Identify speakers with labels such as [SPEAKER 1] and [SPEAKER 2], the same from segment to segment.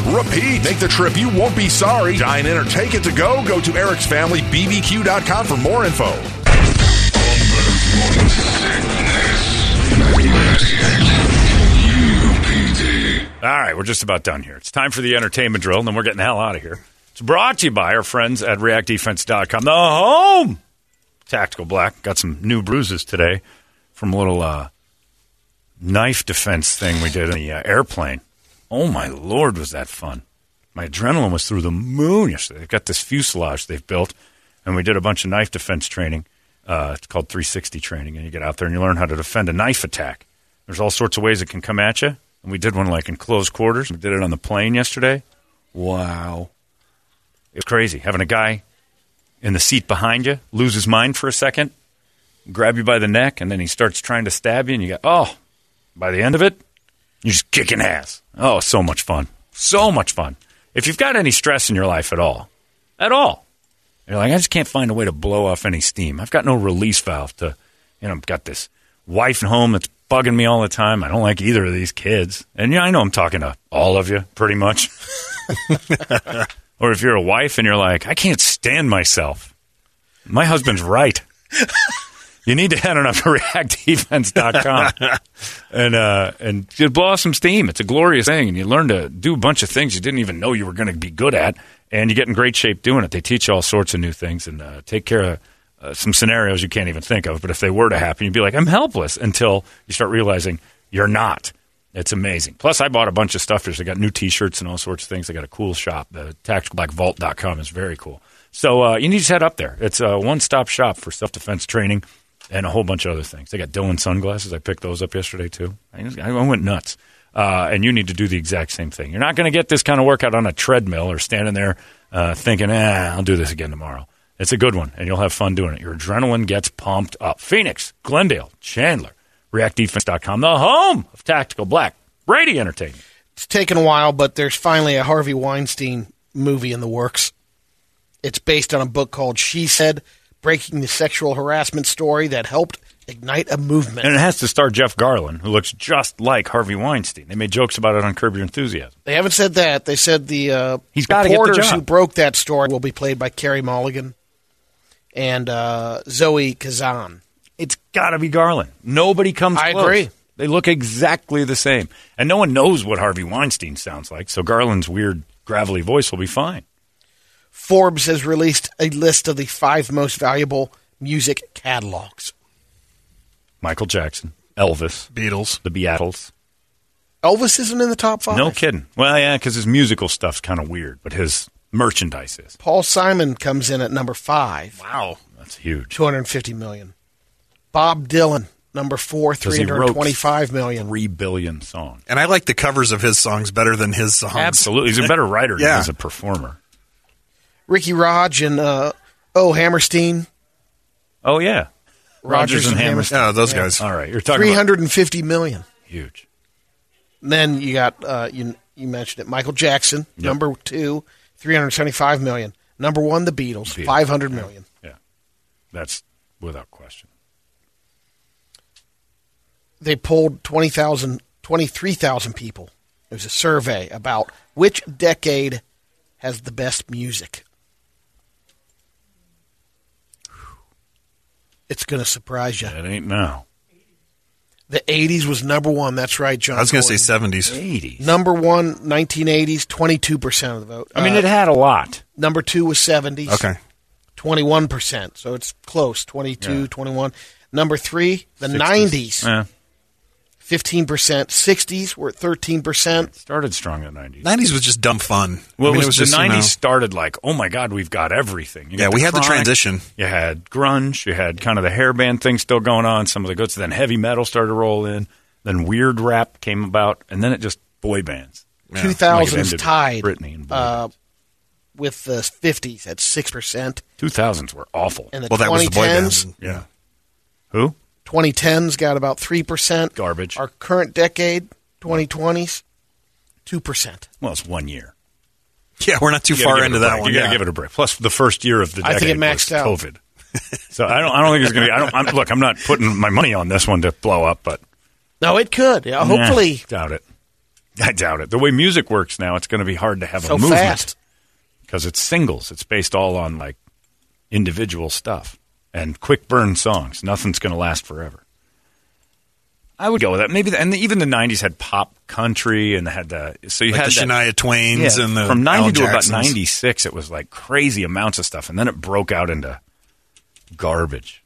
[SPEAKER 1] repeat. Make the trip, you won't be sorry. Dine in or take it to go. Go to Eric's Family bbq.com for more info.
[SPEAKER 2] All right, we're just about done here. It's time for the entertainment drill, and then we're getting the hell out of here. It's brought to you by our friends at reactdefense.com, the home tactical black. Got some new bruises today from a little uh, knife defense thing we did in the uh, airplane. Oh, my Lord, was that fun. My adrenaline was through the moon yesterday. They've got this fuselage they've built, and we did a bunch of knife defense training. Uh, it's called 360 training, and you get out there and you learn how to defend a knife attack. There's all sorts of ways it can come at you. And we did one like in close quarters. We did it on the plane yesterday. Wow. It's crazy. Having a guy in the seat behind you lose his mind for a second, grab you by the neck, and then he starts trying to stab you, and you go, oh, by the end of it, you're just kicking ass. Oh, so much fun. So much fun. If you've got any stress in your life at all, at all, you're like, I just can't find a way to blow off any steam. I've got no release valve to, you know, I've got this wife at home that's bugging me all the time. I don't like either of these kids. And yeah, I know I'm talking to all of you pretty much. or if you're a wife and you're like, I can't stand myself. My husband's right. You need to head on up to reactdefense.com and uh, and just blow off some steam. It's a glorious thing, and you learn to do a bunch of things you didn't even know you were going to be good at, and you get in great shape doing it. They teach you all sorts of new things and uh, take care of uh, some scenarios you can't even think of. But if they were to happen, you'd be like, I'm helpless until you start realizing you're not. It's amazing. Plus, I bought a bunch of stuff. There's I got new T-shirts and all sorts of things. I got a cool shop. The tacticalblackvault.com is very cool. So uh, you need to head up there. It's a one-stop shop for self-defense training and a whole bunch of other things. They got Dylan sunglasses. I picked those up yesterday too. I, went nuts. Uh, and you need to do the exact same thing. You're not going to get this kind of workout on a treadmill or standing there uh, thinking, "Ah, I'll do this again tomorrow." It's a good one, and you'll have fun doing it. Your adrenaline gets pumped up. Phoenix, Glendale, Chandler, ReactDefense.com, the home of Tactical Black. Brady Entertainment.
[SPEAKER 3] It's taken a while, but there's finally a Harvey Weinstein movie in the works. It's based on a book called She Said Breaking the Sexual Harassment Story that helped ignite a movement.
[SPEAKER 2] And it has to star Jeff Garlin, who looks just like Harvey Weinstein. They made jokes about it on Curb Your Enthusiasm.
[SPEAKER 3] They haven't said that. They said the uh,
[SPEAKER 2] He's get the
[SPEAKER 3] reporters who broke that story will be played by Carey Mulligan and uh, Zoe Kazan.
[SPEAKER 2] It's got to be Garland. Nobody comes
[SPEAKER 3] I
[SPEAKER 2] close.
[SPEAKER 3] agree.
[SPEAKER 2] They look exactly the same. And no one knows what Harvey Weinstein sounds like, so Garlin's weird, gravelly voice will be fine.
[SPEAKER 3] Forbes has released a list of the five most valuable music catalogs.
[SPEAKER 2] Michael Jackson, Elvis,
[SPEAKER 4] Beatles.
[SPEAKER 2] the Beatles.
[SPEAKER 3] Elvis isn't in the top five.
[SPEAKER 2] No kidding. Well, yeah, because his musical stuff's kind of weird, but his merchandise is.
[SPEAKER 3] Paul Simon comes in at number five,
[SPEAKER 2] Wow, that's huge.
[SPEAKER 3] 250 million. Bob Dylan, number four, 325 million.
[SPEAKER 2] Three billion songs.
[SPEAKER 4] And I like the covers of his songs better than his songs.
[SPEAKER 2] Absolutely, he's a better writer than
[SPEAKER 4] Yeah.
[SPEAKER 2] he is a performer.
[SPEAKER 3] Ricky Raj and uh, Oh Hammerstein.
[SPEAKER 2] Oh yeah,
[SPEAKER 3] Rodgers and Hammerstein.
[SPEAKER 4] Yeah, those guys.
[SPEAKER 2] All right, you're talking
[SPEAKER 3] Three
[SPEAKER 2] about
[SPEAKER 3] hundred and fifty million.
[SPEAKER 2] huge.
[SPEAKER 3] And then you got uh, you you mentioned it, Michael Jackson, number two, three hundred seventy-five million. Number one, the Beatles,
[SPEAKER 2] Beatles,
[SPEAKER 3] five hundred million.
[SPEAKER 2] Yeah, that's without question.
[SPEAKER 3] They polled 20,000, 23,000 people. It was a survey about which decade has the best music. It's going to surprise you.
[SPEAKER 2] It ain't now.
[SPEAKER 3] The 80s was number one. That's right, John.
[SPEAKER 4] I was going to say 70s.
[SPEAKER 2] Eighties.
[SPEAKER 3] Number one, 1980s, 22% of the vote.
[SPEAKER 2] I mean,
[SPEAKER 3] Uh,
[SPEAKER 2] it had a lot.
[SPEAKER 3] number two was 70s.
[SPEAKER 4] Okay.
[SPEAKER 3] 21%. So it's close 22,
[SPEAKER 2] Yeah.
[SPEAKER 3] 21. Number three, the 90s,
[SPEAKER 2] Yeah.
[SPEAKER 3] 15%. 60s were at 13%.
[SPEAKER 2] Started strong in the 90s.
[SPEAKER 4] 90s was just dumb fun.
[SPEAKER 2] Well,
[SPEAKER 4] I mean,
[SPEAKER 2] it was,
[SPEAKER 4] just,
[SPEAKER 2] the
[SPEAKER 4] you
[SPEAKER 2] 90s
[SPEAKER 4] know-
[SPEAKER 2] started like, oh my God, we've got everything. You
[SPEAKER 4] Yeah,
[SPEAKER 2] got
[SPEAKER 4] we had the transition.
[SPEAKER 2] You had grunge, you had kind of the hairband thing still going on, some of the goods. Then heavy metal started to roll in. Then weird rap came about, and then it just boy bands. Like it
[SPEAKER 3] 2000s
[SPEAKER 2] ended with
[SPEAKER 3] tied
[SPEAKER 2] Britney and boy
[SPEAKER 3] uh,
[SPEAKER 2] bands.
[SPEAKER 3] with the 50s at 6%.
[SPEAKER 2] 2000s were awful.
[SPEAKER 3] And the
[SPEAKER 4] well, that was the boy bands.
[SPEAKER 2] yeah. Who?
[SPEAKER 3] 2010s got about 3%.
[SPEAKER 2] Garbage.
[SPEAKER 3] Our current decade, 2020s, 2%.
[SPEAKER 2] Well, it's one year.
[SPEAKER 4] Yeah, we're not too far into that
[SPEAKER 2] break.
[SPEAKER 4] one.
[SPEAKER 2] You got to
[SPEAKER 4] yeah.
[SPEAKER 2] give it a break. Plus, the first year of the
[SPEAKER 3] I think it maxed
[SPEAKER 2] was
[SPEAKER 3] out.
[SPEAKER 2] COVID. so I don't. I don't think it's going to be. I don't. I'm, look, I'm not putting my money on this one to blow up, but
[SPEAKER 3] No, it could. Yeah, hopefully,
[SPEAKER 2] Nah, doubt it. I doubt it. The way music works now, it's going to be hard to have
[SPEAKER 3] so
[SPEAKER 2] a movement
[SPEAKER 3] fast.
[SPEAKER 2] because it's singles. It's based all on like individual stuff and quick burn songs. Nothing's going to last forever. I would go with that. Maybe, the, and the, even the '90s had pop country and they had the so you
[SPEAKER 4] Like
[SPEAKER 2] had
[SPEAKER 4] the
[SPEAKER 2] that,
[SPEAKER 4] Shania Twains
[SPEAKER 2] yeah,
[SPEAKER 4] and the
[SPEAKER 2] from 90 to about 96 it was like crazy amounts of stuff and then it broke out into garbage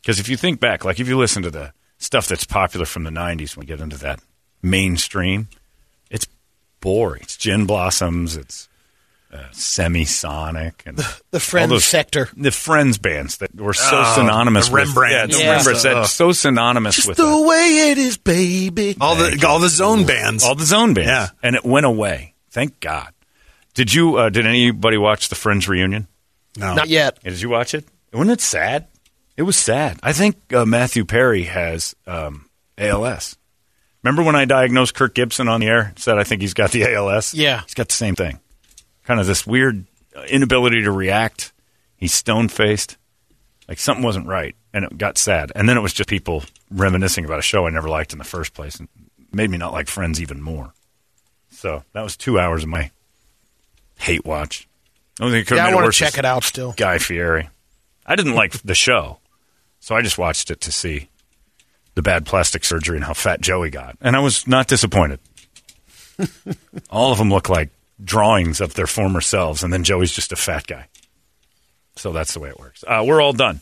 [SPEAKER 2] because if you think back like if you listen to the stuff that's popular from the 90s when we get into that mainstream it's boring it's gin blossoms it's uh, semisonic and
[SPEAKER 3] The
[SPEAKER 2] all
[SPEAKER 3] Friends
[SPEAKER 2] those-
[SPEAKER 3] sector.
[SPEAKER 2] the friends bands that were so
[SPEAKER 4] Oh,
[SPEAKER 2] synonymous
[SPEAKER 4] the
[SPEAKER 2] with
[SPEAKER 4] Rembrandt.
[SPEAKER 2] yeah, the
[SPEAKER 3] Yeah.
[SPEAKER 2] Rembrandts that
[SPEAKER 4] Ugh.
[SPEAKER 2] so synonymous
[SPEAKER 3] Just
[SPEAKER 2] with
[SPEAKER 3] the
[SPEAKER 2] that.
[SPEAKER 3] way it is, baby.
[SPEAKER 4] all the all the zone bands.
[SPEAKER 2] all the zone bands.
[SPEAKER 4] Yeah.
[SPEAKER 2] and it went away. Thank God. Did you? Uh, did anybody watch the Friends reunion?
[SPEAKER 4] no,
[SPEAKER 3] Not yet.
[SPEAKER 2] Did you watch it? Wasn't it sad? It was sad. I think uh, Matthew Perry has um, ALS. Remember when I diagnosed Kirk Gibson on the air? Said I think he's got the ALS.
[SPEAKER 3] Yeah.
[SPEAKER 2] he's got the same thing. Kind of this weird inability to react. He's stone faced. Like something wasn't right, and it got sad. And then it was just people reminiscing about a show I never liked in the first place, and made me not like Friends even more. So that was two hours of my hate watch. I don't think could
[SPEAKER 3] Yeah,
[SPEAKER 2] have
[SPEAKER 3] I want to check it out still.
[SPEAKER 2] Guy Fieri. I didn't like the show, so I just watched it to see the bad plastic surgery and how fat Joey got, and I was not disappointed. All of them look like drawings of their former selves, and then Joey's just a fat guy. So that's the way it works. Uh, we're all done.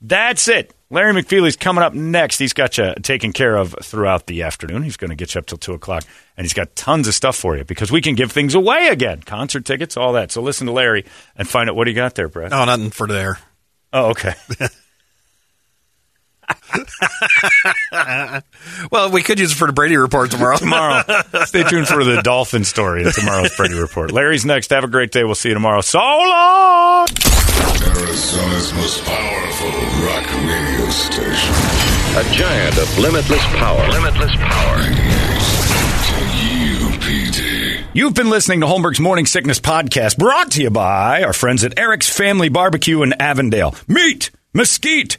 [SPEAKER 2] That's it. Larry McFeely's coming up next. He's got you taken care of throughout the afternoon. He's going to get you up till 2 o'clock, and he's got tons of stuff for you because we can give things away again concert tickets, all that. So listen to Larry and find out what he got there, Brett.
[SPEAKER 4] no, nothing for there.
[SPEAKER 2] Oh, okay.
[SPEAKER 4] Well, we could use it for the Brady report tomorrow.
[SPEAKER 2] tomorrow. Stay tuned for the dolphin story in tomorrow's Brady Report. Larry's next. Have a great day. We'll see you tomorrow. So long!
[SPEAKER 5] Arizona's most powerful rock radio station.
[SPEAKER 6] A giant of limitless power. Limitless power.
[SPEAKER 5] UPD.
[SPEAKER 2] You've been listening to Holmberg's Morning Sickness Podcast, brought to you by our friends at Eric's Family Barbecue in Avondale. Meat, mesquite,